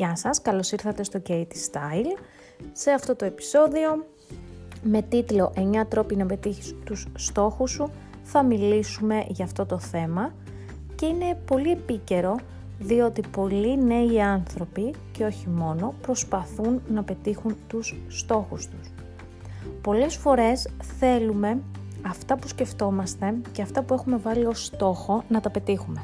Γεια σας, καλώς ήρθατε στο Katie Style. Σε αυτό το επεισόδιο, με τίτλο 9 τρόποι να πετύχεις τους στόχους σου, θα μιλήσουμε για αυτό το θέμα και είναι πολύ επίκαιρο διότι πολλοί νέοι άνθρωποι και όχι μόνο προσπαθούν να πετύχουν τους στόχους τους. Πολλές φορές θέλουμε αυτά που σκεφτόμαστε και αυτά που έχουμε βάλει ως στόχο να τα πετύχουμε.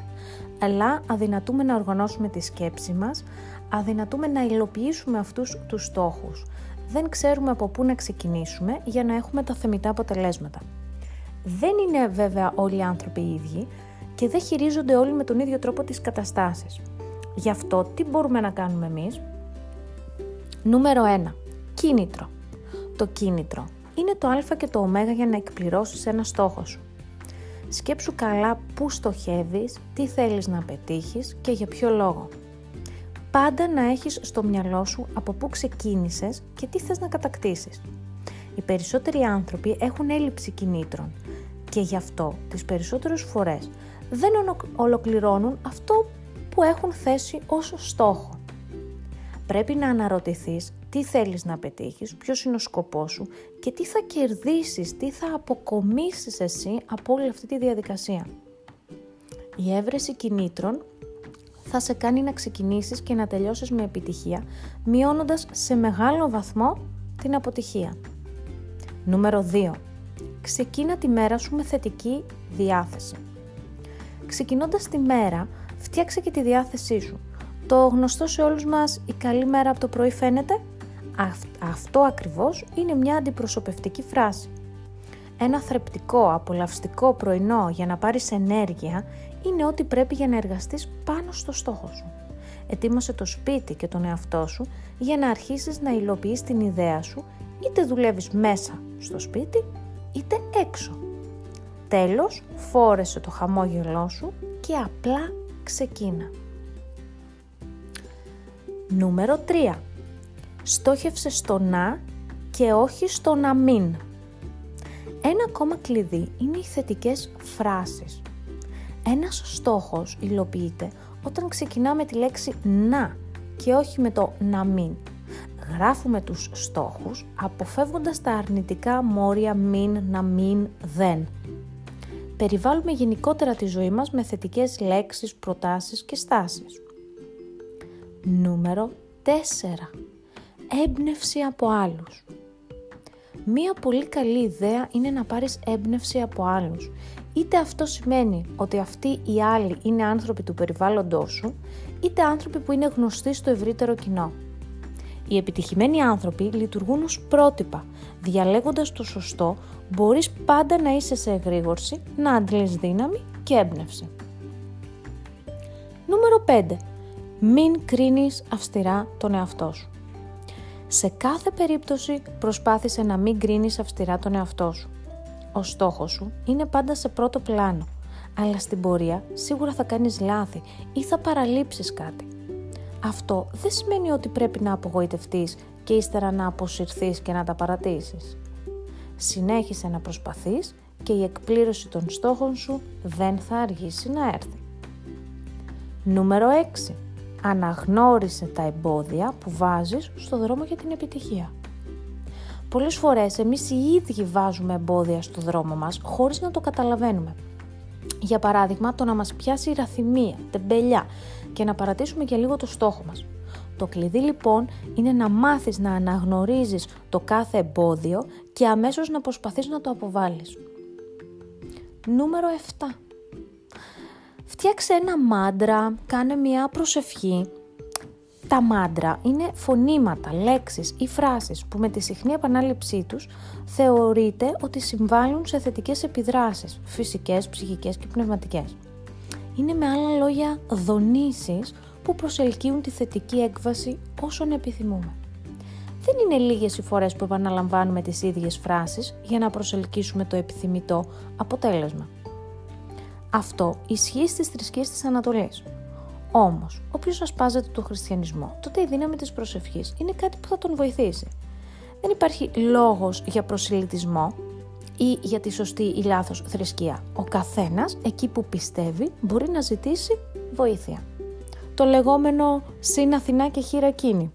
Αλλά αδυνατούμε να οργανώσουμε τη σκέψη μας, αδυνατούμε να υλοποιήσουμε αυτούς τους στόχους. Δεν ξέρουμε από πού να ξεκινήσουμε για να έχουμε τα θεμητά αποτελέσματα. Δεν είναι βέβαια όλοι οι άνθρωποι οι ίδιοι και δεν χειρίζονται όλοι με τον ίδιο τρόπο τις καταστάσεις. Γι' αυτό τι μπορούμε να κάνουμε εμείς; Νούμερο 1. Κίνητρο. Το κίνητρο είναι το α και το ω για να εκπληρώσεις ένα στόχο σου. Σκέψου καλά πού στοχεύεις, τι θέλεις να πετύχεις και για ποιο λόγο. Πάντα να έχεις στο μυαλό σου από πού ξεκίνησες και τι θες να κατακτήσεις. Οι περισσότεροι άνθρωποι έχουν έλλειψη κινήτρων και γι' αυτό τις περισσότερες φορές δεν ολοκληρώνουν αυτό που έχουν θέσει ως στόχο. Πρέπει να αναρωτηθείς τι θέλεις να πετύχεις, ποιος είναι ο σκοπός σου και τι θα κερδίσεις, τι θα αποκομίσεις εσύ από όλη αυτή τη διαδικασία. Η έβρεση κινήτρων θα σε κάνει να ξεκινήσεις και να τελειώσεις με επιτυχία, μειώνοντας σε μεγάλο βαθμό την αποτυχία. Νούμερο 2. Ξεκίνα τη μέρα σου με θετική διάθεση. Ξεκινώντας τη μέρα, φτιάξε και τη διάθεσή σου. Το γνωστό σε όλους μας «η καλή μέρα από το πρωί φαίνεται» Αυτό ακριβώς είναι μια αντιπροσωπευτική φράση. Ένα θρεπτικό, απολαυστικό πρωινό για να πάρεις ενέργεια είναι ό,τι πρέπει για να εργαστείς πάνω στο στόχο σου. Ετοίμασε το σπίτι και τον εαυτό σου για να αρχίσεις να υλοποιείς την ιδέα σου είτε δουλεύεις μέσα στο σπίτι είτε έξω. Τέλος, φόρεσε το χαμόγελό σου και απλά ξεκίνα. Νούμερο 3 στόχευσε στο να και όχι στο να μην. Ένα ακόμα κλειδί είναι οι θετικές φράσεις. Ένας στόχος υλοποιείται όταν ξεκινάμε τη λέξη να και όχι με το να μην. Γράφουμε τους στόχους αποφεύγοντας τα αρνητικά μόρια μην, να μην, δεν. Περιβάλλουμε γενικότερα τη ζωή μας με θετικές λέξεις, προτάσεις και στάσεις. Νούμερο 4 έμπνευση από άλλους. Μία πολύ καλή ιδέα είναι να πάρεις έμπνευση από άλλους. Είτε αυτό σημαίνει ότι αυτοί οι άλλοι είναι άνθρωποι του περιβάλλοντός σου, είτε άνθρωποι που είναι γνωστοί στο ευρύτερο κοινό. Οι επιτυχημένοι άνθρωποι λειτουργούν ως πρότυπα. Διαλέγοντας το σωστό, μπορείς πάντα να είσαι σε εγρήγορση, να αντλείς δύναμη και έμπνευση. Νούμερο 5. Μην κρίνεις αυστηρά τον εαυτό σου. Σε κάθε περίπτωση προσπάθησε να μην κρίνεις αυστηρά τον εαυτό σου. Ο στόχος σου είναι πάντα σε πρώτο πλάνο, αλλά στην πορεία σίγουρα θα κάνεις λάθη ή θα παραλείψεις κάτι. Αυτό δεν σημαίνει ότι πρέπει να απογοητευτείς και ύστερα να αποσυρθείς και να τα παρατήσεις. Συνέχισε να προσπαθείς και η εκπλήρωση των στόχων σου δεν θα αργήσει να έρθει. Νούμερο 6 αναγνώρισε τα εμπόδια που βάζεις στο δρόμο για την επιτυχία. Πολλές φορές εμείς οι ίδιοι βάζουμε εμπόδια στο δρόμο μας χωρίς να το καταλαβαίνουμε. Για παράδειγμα, το να μας πιάσει η ραθυμία, τεμπελιά και να παρατήσουμε και λίγο το στόχο μας. Το κλειδί λοιπόν είναι να μάθεις να αναγνωρίζεις το κάθε εμπόδιο και αμέσως να προσπαθείς να το αποβάλεις. Νούμερο 7. Φτιάξε ένα μάντρα, κάνε μια προσευχή. Τα μάντρα είναι φωνήματα, λέξεις ή φράσεις που με τη συχνή επανάληψή τους θεωρείται ότι συμβάλλουν σε θετικές επιδράσεις, φυσικές, ψυχικές και πνευματικές. Είναι με άλλα λόγια δονήσεις που προσελκύουν τη θετική έκβαση όσων επιθυμούμε. Δεν είναι λίγες οι φορές που επαναλαμβάνουμε τις ίδιες φράσεις για να προσελκύσουμε το επιθυμητό αποτέλεσμα. Αυτό ισχύει στις θρησκείες της Ανατολής. Όμως, όποιος ασπάζεται το χριστιανισμό, τότε η δύναμη της προσευχής είναι κάτι που θα τον βοηθήσει. Δεν υπάρχει λόγος για προσιλητισμό ή για τη σωστή ή λάθος θρησκεία. Ο καθένας, εκεί που πιστεύει, μπορεί να ζητήσει βοήθεια. το λεγόμενο «Συν Αθηνά και χειρακίνη».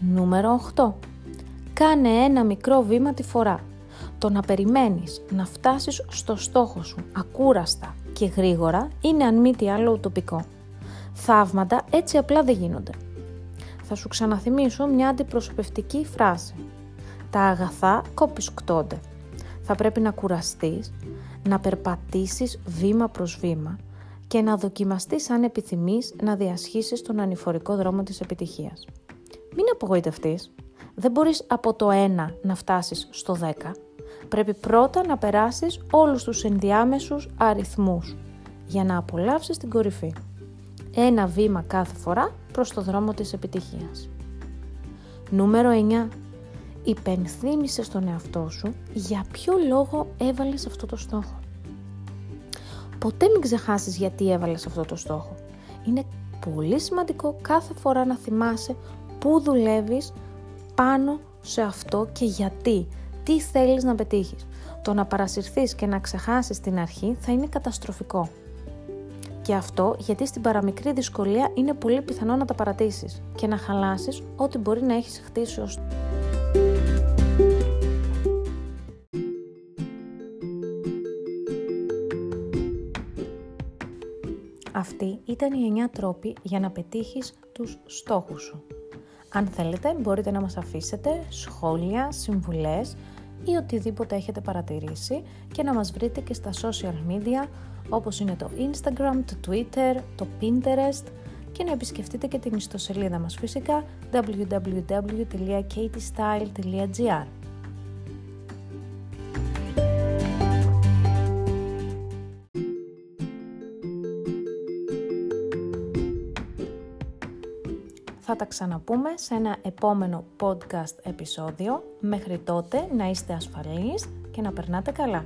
Νούμερο 8. Κάνε ένα μικρό βήμα τη φορά. Το να περιμένεις να φτάσεις στο στόχο σου ακούραστα και γρήγορα είναι αν μη τι άλλο ουτοπικό. Θαύματα έτσι απλά δεν γίνονται. Θα σου ξαναθυμίσω μια αντιπροσωπευτική φράση. Τα αγαθά κοπισκτώνται. Θα πρέπει να κουραστείς, να περπατήσεις βήμα προς βήμα και να δοκιμαστείς αν επιθυμείς να διασχίσεις τον ανηφορικό δρόμο της επιτυχίας. Μην απογοητευτείς. Δεν μπορείς από το 1 να φτάσεις στο 10. Πρέπει πρώτα να περάσεις όλους τους ενδιάμεσους αριθμούς για να απολαύσεις την κορυφή. Ένα βήμα κάθε φορά προς το δρόμο της επιτυχίας. Νούμερο 9. Υπενθύμησε στον εαυτό σου για ποιο λόγο έβαλες αυτό το στόχο. Ποτέ μην ξεχάσεις γιατί έβαλες αυτό το στόχο. Είναι πολύ σημαντικό κάθε φορά να θυμάσαι πού δουλεύεις πάνω σε αυτό και γιατί. Τι θέλεις να πετύχεις. Το να παρασυρθείς και να ξεχάσεις την αρχή θα είναι καταστροφικό. Και αυτό γιατί στην παραμικρή δυσκολία είναι πολύ πιθανό να τα παρατήσεις και να χαλάσεις ό,τι μπορεί να έχεις χτίσει ως Αυτοί ήταν οι 9 τρόποι για να πετύχεις τους στόχους σου. Αν θέλετε μπορείτε να μας αφήσετε σχόλια, συμβουλές ή οτιδήποτε έχετε παρατηρήσει και να μας βρείτε και στα social media όπως είναι το Instagram, το Twitter, το Pinterest και να επισκεφτείτε και την ιστοσελίδα μας φυσικά www.katystyle.gr τα ξαναπούμε σε ένα επόμενο podcast επεισόδιο. Μέχρι τότε να είστε ασφαλείς και να περνάτε καλά.